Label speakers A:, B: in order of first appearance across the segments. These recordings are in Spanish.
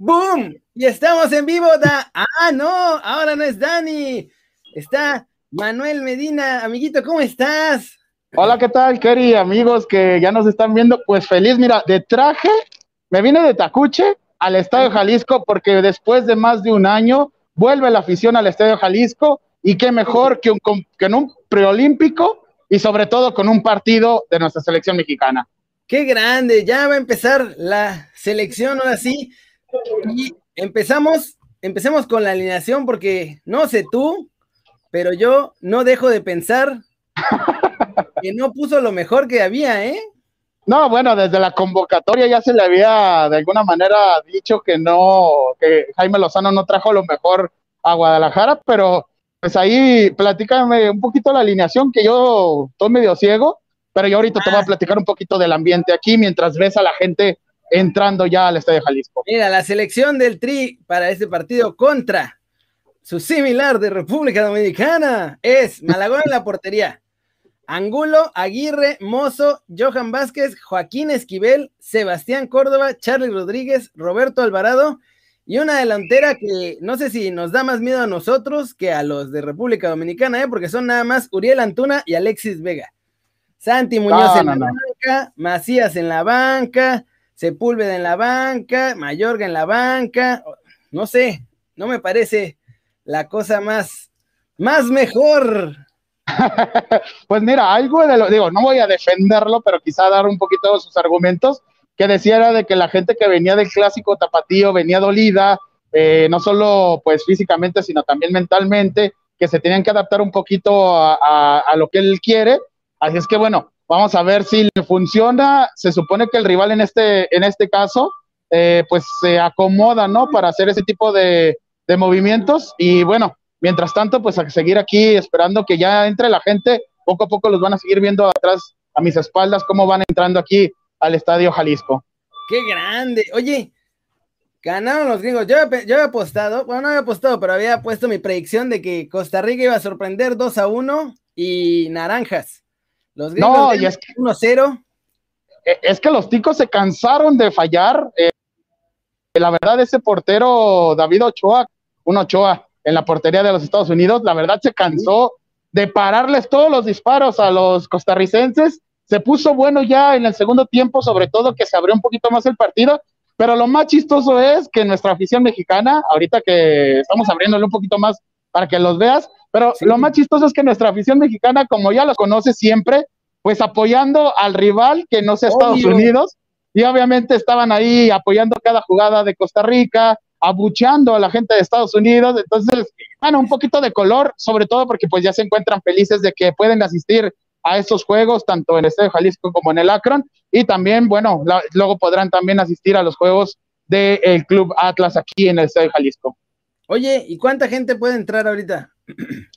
A: ¡Boom! Y estamos en vivo. Da ah, no, ahora no es Dani. Está Manuel Medina. Amiguito, ¿cómo estás?
B: Hola, ¿qué tal, Kerry? Amigos que ya nos están viendo, pues feliz. Mira, de traje, me vine de Tacuche al Estadio Jalisco porque después de más de un año vuelve la afición al Estadio Jalisco y qué mejor que, un, que en un preolímpico y sobre todo con un partido de nuestra selección mexicana.
A: Qué grande, ya va a empezar la selección ahora sí. Y empezamos, empecemos con la alineación porque no sé tú, pero yo no dejo de pensar que no puso lo mejor que había, ¿eh?
B: No, bueno, desde la convocatoria ya se le había de alguna manera dicho que no, que Jaime Lozano no trajo lo mejor a Guadalajara, pero pues ahí platícame un poquito la alineación, que yo estoy medio ciego, pero yo ahorita te voy a ah. platicar un poquito del ambiente aquí mientras ves a la gente entrando ya al Estadio Jalisco.
A: Mira, la selección del Tri para este partido contra su similar de República Dominicana es Malagón en la portería. Angulo, Aguirre, Mozo, Johan Vázquez, Joaquín Esquivel, Sebastián Córdoba, Charlie Rodríguez, Roberto Alvarado y una delantera que no sé si nos da más miedo a nosotros que a los de República Dominicana, ¿eh? porque son nada más Uriel Antuna y Alexis Vega. Santi Muñoz en la banca, Macías en la banca, Sepúlveda en la banca, Mayorga en la banca, no sé, no me parece la cosa más, más mejor.
B: pues mira, algo de lo, digo, no voy a defenderlo, pero quizá dar un poquito de sus argumentos, que decía era de que la gente que venía del clásico tapatío venía dolida, eh, no solo pues físicamente, sino también mentalmente, que se tenían que adaptar un poquito a, a lo que él quiere. Así es que bueno, Vamos a ver si le funciona. Se supone que el rival en este, en este caso, eh, pues se acomoda, ¿no? Para hacer ese tipo de, movimientos. Y bueno, mientras tanto, pues a seguir aquí esperando que ya entre la gente. Poco a poco los van a seguir viendo atrás a mis espaldas cómo van entrando aquí al Estadio Jalisco.
A: ¡Qué grande! Oye, ganaron los gringos. Yo, yo había apostado, bueno, no había apostado, pero había puesto mi predicción de que Costa Rica iba a sorprender 2 a 1 y Naranjas. Los no, y es que 1-0.
B: E, es que los ticos se cansaron de fallar. Eh, la verdad, ese portero David Ochoa, un Ochoa en la portería de los Estados Unidos, la verdad se cansó de pararles todos los disparos a los costarricenses. Se puso bueno ya en el segundo tiempo, sobre todo que se abrió un poquito más el partido. Pero lo más chistoso es que nuestra afición mexicana, ahorita que estamos abriéndole un poquito más para que los veas, pero lo más chistoso es que nuestra afición mexicana, como ya lo conoce siempre, pues apoyando al rival que no sea Estados Unidos, y obviamente estaban ahí apoyando cada jugada de Costa Rica, abucheando a la gente de Estados Unidos, entonces, bueno, un poquito de color, sobre todo porque pues ya se encuentran felices de que pueden asistir a estos juegos, tanto en el Estadio Jalisco como en el Akron, y también, bueno, luego podrán también asistir a los juegos del Club Atlas aquí en el Estadio Jalisco.
A: Oye, ¿y cuánta gente puede entrar ahorita?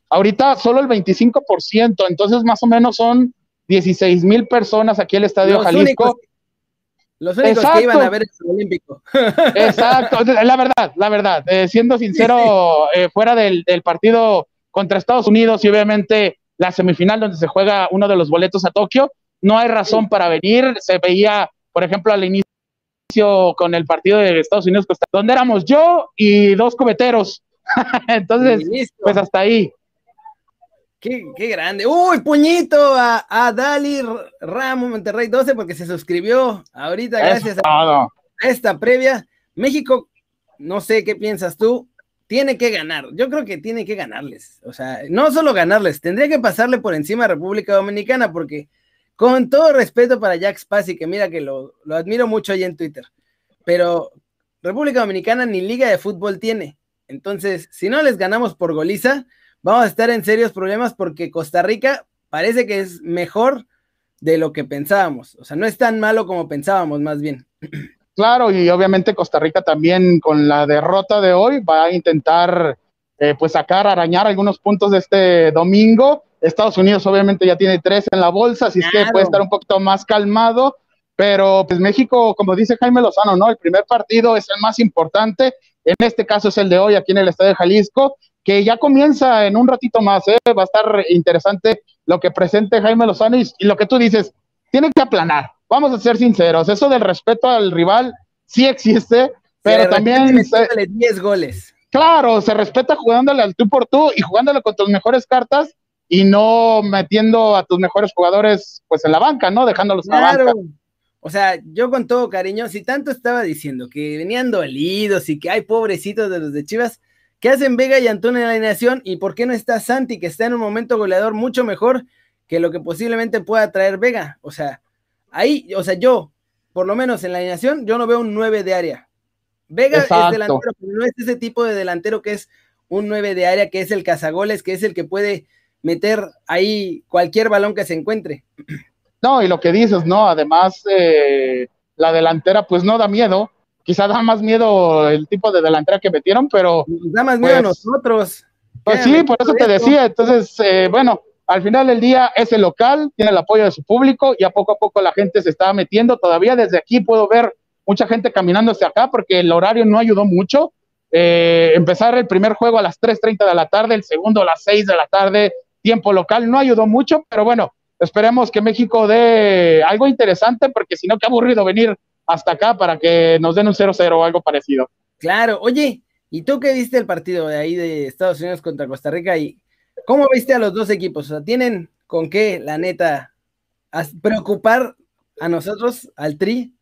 B: Ahorita solo el 25%, entonces más o menos son 16 mil personas aquí en el Estadio Jalisco.
A: los únicos que iban a ver el Olímpico.
B: Exacto, la verdad, la verdad. Eh, siendo sincero, eh, fuera del, partido contra Estados Unidos y obviamente la semifinal donde se juega uno de los boletos a Tokio, no hay razón para venir. Se veía, por ejemplo, al inicio con el partido de Estados Unidos, donde éramos yo y dos cobeteros. Entonces, pues hasta ahí.
A: Qué, grande. Uy, puñito a, a Dali Ramos Monterrey 12 porque se suscribió ahorita gracias a, esta previa. México, no sé qué piensas tú, tiene que ganar. Yo creo que tiene que ganarles. O sea, no solo ganarles, tendría que pasarle por encima a República Dominicana porque con todo respeto para Jack Spassi, que mira que lo, lo admiro mucho ahí en Twitter, pero República Dominicana ni liga de fútbol tiene. Entonces, si no les ganamos por goliza, vamos a estar en serios problemas porque Costa Rica parece que es mejor de lo que pensábamos. O sea, no es tan malo como pensábamos, más bien.
B: Claro, y obviamente Costa Rica también con la derrota de hoy va a intentar eh, pues sacar, arañar algunos puntos de este domingo. Estados Unidos obviamente ya tiene tres en la bolsa, así es que puede estar un poquito más calmado. Pero pues México, como dice Jaime Lozano, ¿no? El primer partido es el más importante en este caso es el de hoy aquí en el Estadio de Jalisco, que ya comienza en un ratito más, ¿eh? va a estar interesante lo que presente Jaime Lozano y, lo que tú dices, tiene que aplanar, vamos a ser sinceros, eso del respeto al rival sí existe, pero también...
A: Se, 10 goles.
B: Claro, se respeta jugándole al tú por tú y jugándole con tus mejores cartas y no metiendo a tus mejores jugadores pues en la banca, ¿no? Dejándolos en la banca.
A: O sea, yo con todo cariño, si tanto estaba diciendo que venían dolidos y que hay pobrecitos de los de Chivas, ¿qué hacen Vega y Antonio en la alineación? ¿Y por qué no está Santi, que está en un momento goleador mucho mejor que lo que posiblemente pueda traer Vega? O sea, ahí, o sea, yo, por lo menos en la alineación, yo no veo un 9 de área. Vega es delantero, pero no es ese tipo de delantero que es un 9 de área, que es el cazagoles, que es el que puede meter ahí cualquier balón que se encuentre.
B: No, y lo que dices, ¿no? Además, eh, la delantera, pues no da miedo. Quizá da más miedo el tipo de delantera que metieron, pero.
A: da más miedo a pues, nosotros.
B: Pues sí, por eso te decía. Entonces, eh, bueno, al final del día es el local, tiene el apoyo de su público y a poco a poco la gente se está metiendo. Todavía desde aquí puedo ver mucha gente caminando hacia acá porque el horario no ayudó mucho. Eh, empezar el primer juego a las 3.30 de la tarde, el segundo a las 6 de la tarde, tiempo local, no ayudó mucho, pero bueno, esperemos que México dé algo interesante, porque si no, qué aburrido venir hasta acá para que nos den un 0-0 o algo parecido.
A: Claro, oye, ¿y tú qué viste el partido de ahí de Estados Unidos contra Costa Rica? ¿Y cómo viste a los dos equipos? O sea, ¿tienen con qué, la neta, preocupar a nosotros, al Tri?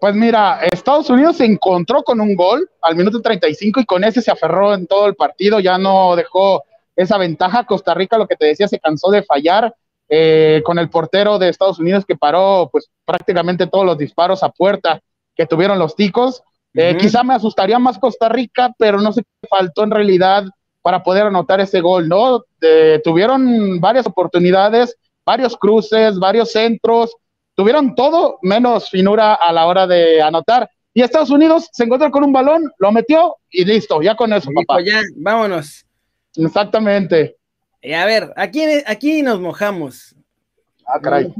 B: Pues mira, Estados Unidos se encontró con un gol al minuto 35 y con ese se aferró en todo el partido, ya no dejó esa ventaja. Costa Rica, lo que te decía, se cansó de fallar eh, con el portero de Estados Unidos que paró pues prácticamente todos los disparos a puerta que tuvieron los ticos. Eh, quizá me asustaría más Costa Rica, pero no sé qué faltó en realidad para poder anotar ese gol, ¿no? tuvieron varias oportunidades, varios cruces, varios centros, tuvieron todo menos finura a la hora de anotar. Y Estados Unidos se encontró con un balón, lo metió y listo, ya con eso, papá.
A: Ya, vámonos.
B: Exactamente.
A: Eh, a ver, aquí, aquí nos mojamos.
B: Ah, caray.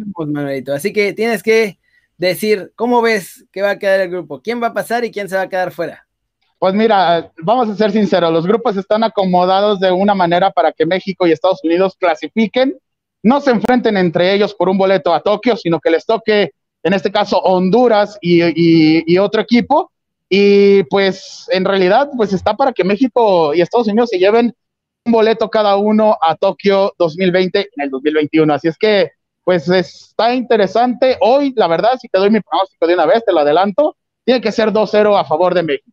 A: Así que tienes que decir cómo ves que va a quedar el grupo, quién va a pasar y quién se va a quedar fuera.
B: Pues mira, vamos a ser sinceros, los grupos están acomodados de una manera para que México y Estados Unidos clasifiquen, no se enfrenten entre ellos por un boleto a Tokio, sino que les toque, en este caso, Honduras y, y otro equipo. Y pues en realidad, pues está para que México y Estados Unidos se lleven un boleto cada uno a Tokio 2020 en el 2021. Así es que, pues está interesante. Hoy, la verdad, si te doy mi pronóstico de una vez, te lo adelanto, tiene que ser 2-0 a favor de México.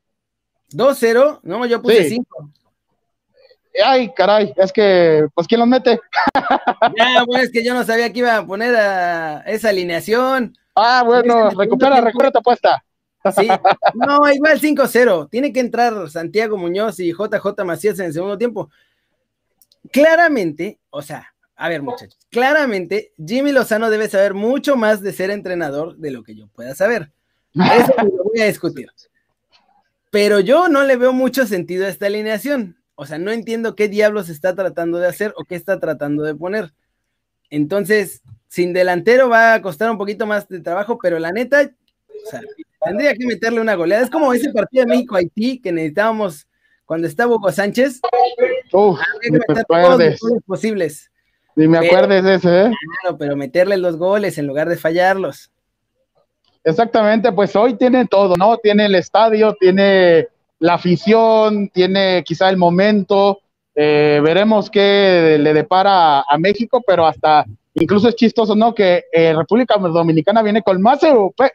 A: ¿2-0? No, yo puse 5.
B: Ay, caray, es que, pues, ¿quién los mete?
A: Ya, pues, es que yo no sabía que iba a poner a esa alineación.
B: Ah, bueno, recupera, recupera tu apuesta.
A: Sí, no, igual 5-0. Tiene que entrar Santiago Muñoz y JJ Macías en el segundo tiempo. Claramente, o sea, a ver, muchachos, claramente Jimmy Lozano debe saber mucho más de ser entrenador de lo que yo pueda saber. Eso lo voy a discutir. Pero yo no le veo mucho sentido a esta alineación. O sea, no entiendo qué diablos está tratando de hacer o qué está tratando de poner. Entonces, sin delantero va a costar un poquito más de trabajo, pero la neta, o sea, Tendría que meterle una goleada. Es como ese partido de México-Haití que necesitábamos cuando estaba Hugo Sánchez.
B: Uf, ni me acuerdes.
A: posibles.
B: Ni me acuerdes de ese, ¿eh?
A: Claro, pero meterle los goles en lugar de fallarlos.
B: Exactamente, pues hoy tiene todo, ¿no? Tiene el estadio, tiene la afición, tiene quizá el momento. Eh, veremos qué le depara a, México, pero hasta incluso es chistoso, ¿no? Que eh, República Dominicana viene con más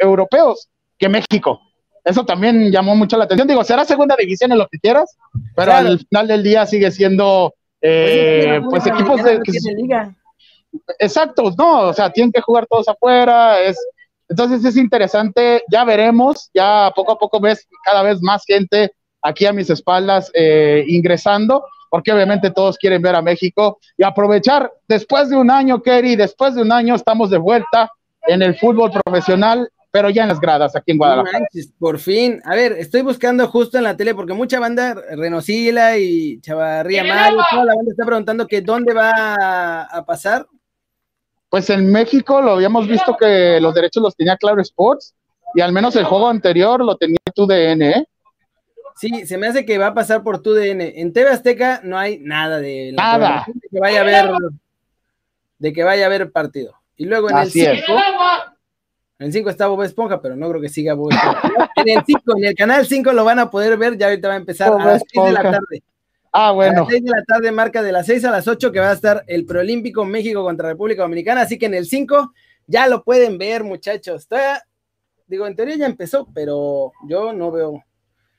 B: europeos que México. Eso también llamó mucho la atención. Digo, será segunda división en lo que quieras, pero al final del día sigue siendo eh, pues, pues equipos de... Exacto, no, o sea, tienen que jugar todos afuera, es, entonces es interesante, ya veremos, ya poco a poco ves cada vez más gente aquí a mis espaldas eh, ingresando, porque obviamente todos quieren ver a México y aprovechar, después de un año, Kerry, después de un año estamos de vuelta en el fútbol profesional pero ya en las gradas aquí en Guadalajara.
A: por fin, a ver, estoy buscando justo en la tele porque mucha banda, Renosila y Chavarría Mario, toda la banda está preguntando que dónde va a pasar.
B: Pues en México lo habíamos visto que los derechos los tenía Claro Sports y al menos el juego anterior lo tenía TUDN, ¿eh?
A: Sí, se me hace que va a pasar por TUDN. En TV Azteca no hay nada de
B: nada.
A: De que vaya a ver de que vaya a haber partido. Y luego en el 5 En el 5 está Bob Esponja, pero no creo que siga Bob Esponja. en el 5, en el canal 5 lo van a poder ver, ya ahorita va a empezar a las 6 de la tarde.
B: Ah, bueno. A
A: las 6 de la tarde marca de las 6 a las 8 que va a estar el preolímpico México contra República Dominicana, así que en el 5 ya lo pueden ver, muchachos. digo, en teoría ya empezó, pero yo no veo.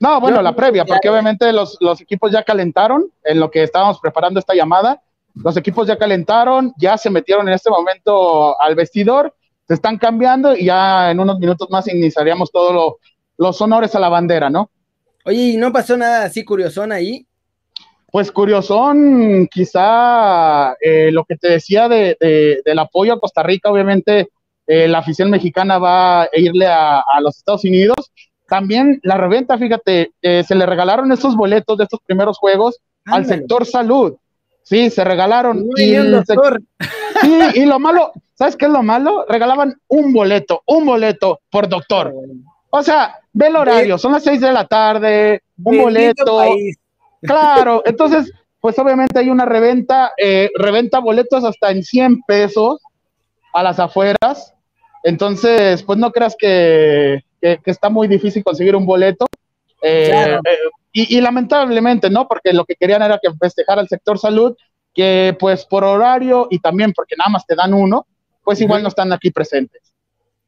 B: No, bueno, la previa, porque obviamente los, los equipos ya calentaron en lo que estábamos preparando esta llamada. Los equipos ya calentaron, ya se metieron en este momento al vestidor, se están cambiando y ya en unos minutos más iniciaríamos todos los honores a la bandera, ¿no?
A: Oye, ¿y no pasó nada así curiosón ahí?
B: Pues curiosón, quizá eh, lo que te decía de, del apoyo a Costa Rica, obviamente eh, la afición mexicana va a irle a, los Estados Unidos. También la reventa, fíjate, eh, se le regalaron estos boletos de estos primeros juegos al sector salud. Sí, se regalaron. y, sí, y lo malo, ¿sabes qué es lo malo? Regalaban un boleto, un boleto por doctor. O sea, ve el horario, son las seis de la tarde, un boleto. Claro, entonces, pues obviamente hay una reventa, eh, reventa boletos hasta en 100 pesos a las afueras. Entonces, pues no creas que, está muy difícil conseguir un boleto. Eh, eh, y, lamentablemente, ¿no? Porque lo que querían era que festejara el sector salud, que pues por horario y también porque nada más te dan uno, pues igual no están aquí presentes.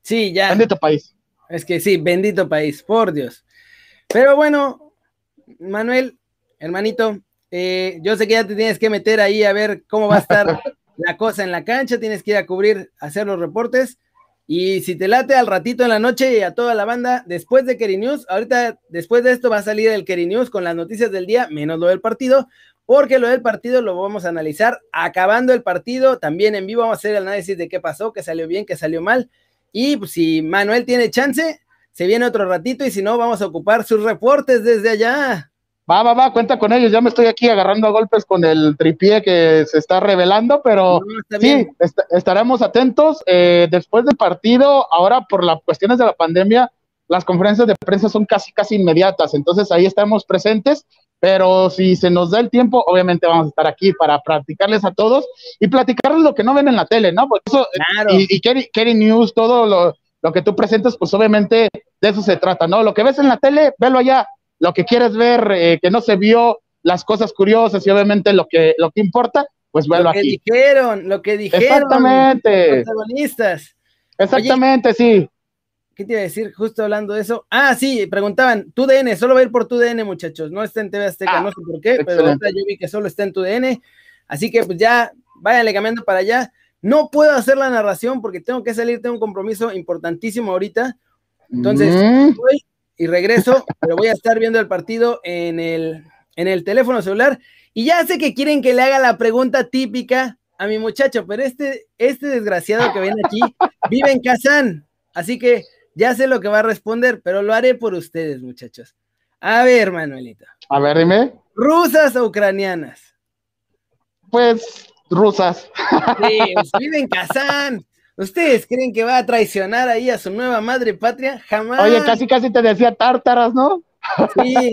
A: Sí, ya.
B: Bendito país.
A: Es que sí, bendito país, por Dios. Pero bueno, Manuel, hermanito, eh, yo sé que ya te tienes que meter ahí a ver cómo va a estar la cosa en la cancha, tienes que ir a cubrir, hacer los reportes. Y si te late al ratito en la noche y a toda la banda, después de Keri News, ahorita después de esto va a salir el Keri News con las noticias del día, menos lo del partido, porque lo del partido lo vamos a analizar acabando el partido, también en vivo vamos a hacer el análisis de qué pasó, qué salió bien, qué salió mal. Y pues, si Manuel tiene chance, se viene otro ratito y si no, vamos a ocupar sus reportes desde allá.
B: Va, va, va, cuenta con ellos. Ya me estoy aquí agarrando a golpes con el tripié que se está revelando, pero sí, estaremos atentos. Eh, después del partido, ahora por las cuestiones de la pandemia, las conferencias de prensa son casi, casi inmediatas. Entonces ahí estamos presentes, pero si se nos da el tiempo, obviamente vamos a estar aquí para practicarles a todos y platicarles lo que no ven en la tele, ¿no? Porque eso, y, y Kerry, News, todo lo, lo que tú presentas, pues obviamente de eso se trata, ¿no? Lo que ves en la tele, velo allá lo que quieres ver, eh, que no se vio, las cosas curiosas y obviamente lo que, lo que importa, pues velo
A: lo
B: que
A: dijeron, lo que dijeron
B: Exactamente.
A: los protagonistas.
B: Exactamente, sí.
A: ¿Qué te iba a decir justo hablando de eso? Ah, sí, preguntaban, tu DN, solo va a ir por tu DN, muchachos, no está en TV Azteca, ah, no sé por qué, pero yo vi que solo está en tu DN, así que pues ya, váyanle cambiando para allá. No puedo hacer la narración porque tengo que salir, tengo un compromiso importantísimo ahorita. Entonces, mm. voy y regreso, pero voy a estar viendo el partido en el, en el teléfono celular. Y ya sé que quieren que le haga la pregunta típica a mi muchacho, pero este, este desgraciado que viene aquí vive en Kazán. Así que ya sé lo que va a responder, pero lo haré por ustedes, muchachos. A ver, Manuelito.
B: A ver, dime.
A: ¿Rusas o ucranianas?
B: Pues rusas.
A: Sí, pues vive en Kazán. ¿Ustedes creen que va a traicionar ahí a su nueva madre patria? Jamás.
B: Oye, casi casi te decía tártaras, ¿no?
A: Sí,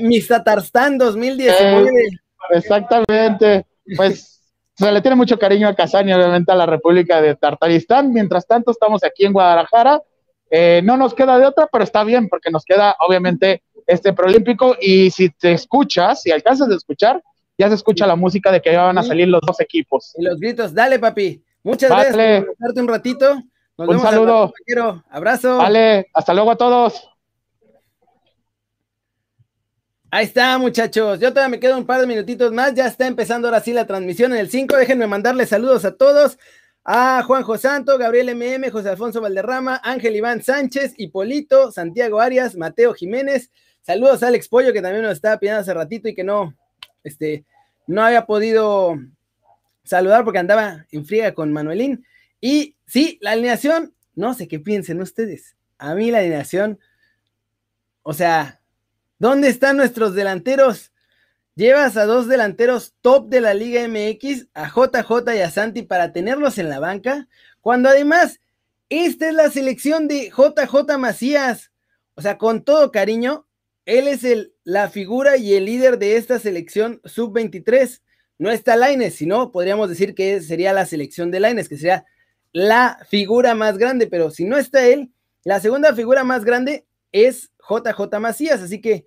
A: mis Tatarstán 2019. Eh,
B: exactamente. Pues se le tiene mucho cariño a Kazán y obviamente a la República de Tartaristán. Mientras tanto, estamos aquí en Guadalajara. Eh, no nos queda de otra, pero está bien porque nos queda obviamente este preolímpico y si te escuchas, si alcanzas a escuchar, ya se escucha la música de que ya van a salir los dos equipos.
A: Y los gritos, dale papi. Muchas gracias por estarte un ratito.
B: Nos un saludo.
A: Abrazo.
B: Vale, hasta luego a todos.
A: Ahí está, muchachos. Yo todavía me quedo un par de minutitos más. Ya está empezando ahora sí la transmisión en el 5. Déjenme mandarle saludos a todos. A Juanjo Santo, Gabriel MM, José Alfonso Valderrama, Ángel Iván Sánchez, Hipolito, Santiago Arias, Mateo Jiménez. Saludos a Alex Pollo, que también nos estaba pidiendo hace ratito y que no, este, no había podido saludar porque andaba en friega con Manuelín. Y sí, la alineación, no sé qué piensen ustedes. A mí la alineación, o sea, ¿dónde están nuestros delanteros? Llevas a dos delanteros top de la Liga MX, a JJ y a Santi, para tenerlos en la banca, cuando además esta es la selección de JJ Macías. O sea, con todo cariño, él es el, la figura y el líder de esta selección sub-23 no está Laines, sino podríamos decir que sería la selección de Laines, que sería la figura más grande, pero si no está él, la segunda figura más grande es JJ Macías, así que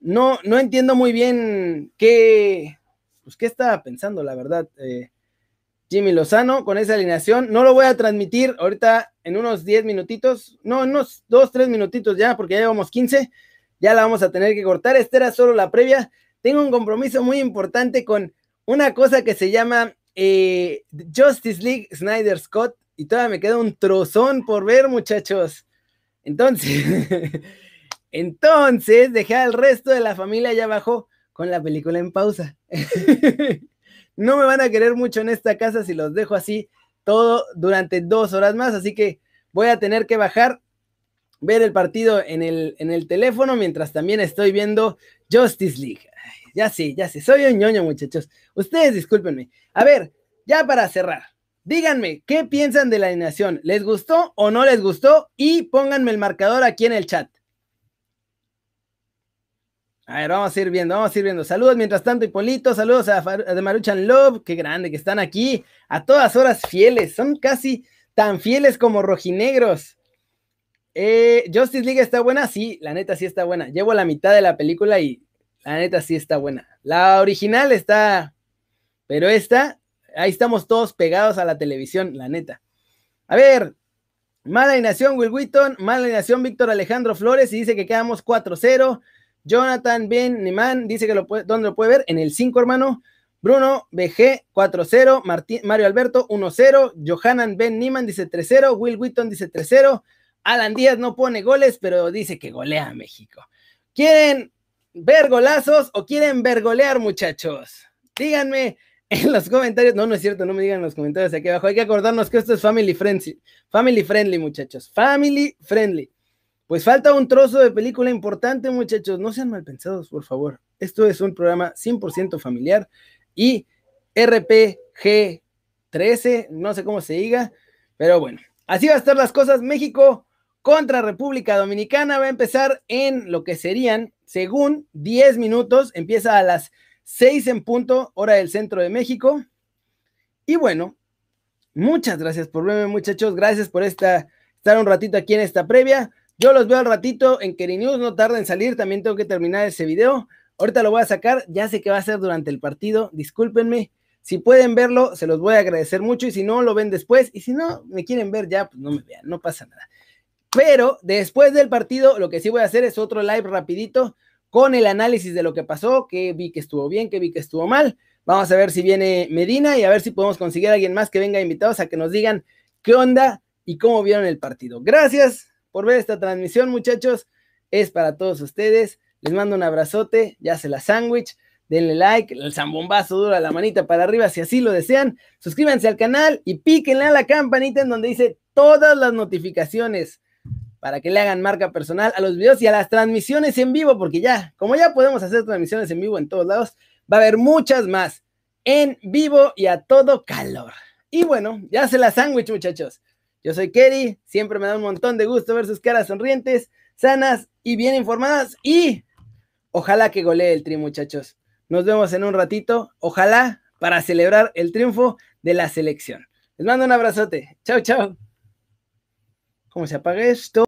A: no, no entiendo muy bien qué, pues, qué estaba pensando, la verdad. Eh, Jimmy Lozano con esa alineación. No lo voy a transmitir ahorita en unos 10 minutitos, no, unos 2, 3 minutitos ya, porque ya llevamos 15. Ya la vamos a tener que cortar. Esta era solo la previa. Tengo un compromiso muy importante con una cosa que se llama eh, Justice League Snyder Scott. Y todavía me queda un trozón por ver, muchachos. Entonces, entonces dejé al resto de la familia allá abajo con la película en pausa. no me van a querer mucho en esta casa si los dejo así todo durante dos horas más, así que voy a tener que bajar, ver el partido en el, en el teléfono mientras también estoy viendo Justice League. Ya sé, ya sé, soy un ñoño muchachos. Ustedes discúlpenme. A ver, ya para cerrar, díganme, ¿qué piensan de la alineación? ¿Les gustó o no les gustó? Y pónganme el marcador aquí en el chat. A ver, vamos a ir viendo, vamos a ir viendo. Saludos mientras tanto, Hipolito. Saludos a, Maruchan Love. Qué grande que están aquí. A todas horas fieles. Son casi tan fieles como rojinegros. Eh, Justice League está buena. Sí, la neta sí está buena. Llevo la mitad de la película y la neta sí está buena. La original está. Pero esta, ahí estamos todos pegados a la televisión, la neta. A ver, mala alineación, Will Wheaton. Mala Víctor Alejandro Flores. Y dice que quedamos 4-0. Jonathan Ben Niman dice que lo puede, ¿dónde lo puede ver? En el 5, hermano. Bruno BG 4-0, Mario Alberto 1-0, Johanan Ben Niman dice 3-0, Will Witton dice 3-0, Alan Díaz no pone goles, pero dice que golea a México. ¿Quieren ver golazos o quieren ver golear, muchachos? Díganme en los comentarios. No, no es cierto, no me digan en los comentarios aquí abajo. Hay que acordarnos que esto es family friendly. Family friendly, muchachos. Family friendly. Pues falta un trozo de película importante, muchachos. No sean mal pensados, por favor. Esto es un programa 100% familiar y RPG 13, no sé cómo se diga, pero bueno, así va a estar las cosas. México contra República Dominicana va a empezar en lo que serían, según 10 minutos, empieza a las 6 en punto, hora del centro de México. Y bueno, muchas gracias por verme, muchachos. Gracias por esta, estar un ratito aquí en esta previa. Yo los veo al ratito en Keri News, no tarda en salir, también tengo que terminar ese video. Ahorita lo voy a sacar, ya sé que va a ser durante el partido, discúlpenme. Si pueden verlo, se los voy a agradecer mucho y si no, lo ven después. Y si no me quieren ver ya, pues no me vean, no pasa nada. Pero después del partido, lo que sí voy a hacer es otro live rapidito con el análisis de lo que pasó, que vi que estuvo bien, que vi que estuvo mal. Vamos a ver si viene Medina y a ver si podemos conseguir a alguien más que venga invitados a que nos digan qué onda y cómo vieron el partido. Gracias, por ver esta transmisión, muchachos. Es para todos ustedes. Les mando un abrazote, ya se la sándwich. Denle like, el zambombazo dura la manita para arriba si así lo desean. Suscríbanse al canal y píquenle a la campanita en donde dice todas las notificaciones para que le hagan marca personal a los videos y a las transmisiones en vivo, porque ya, como ya podemos hacer transmisiones en vivo en todos lados, va a haber muchas más en vivo y a todo calor. Y bueno, ya se la sándwich, muchachos. Yo soy Kerry, siempre me da un montón de gusto ver sus caras sonrientes, sanas y bien informadas y ojalá que golee el tri, muchachos. Nos vemos en un ratito, ojalá para celebrar el triunfo de la selección. Les mando un abrazote. Chao, chao. ¿Cómo se apaga esto?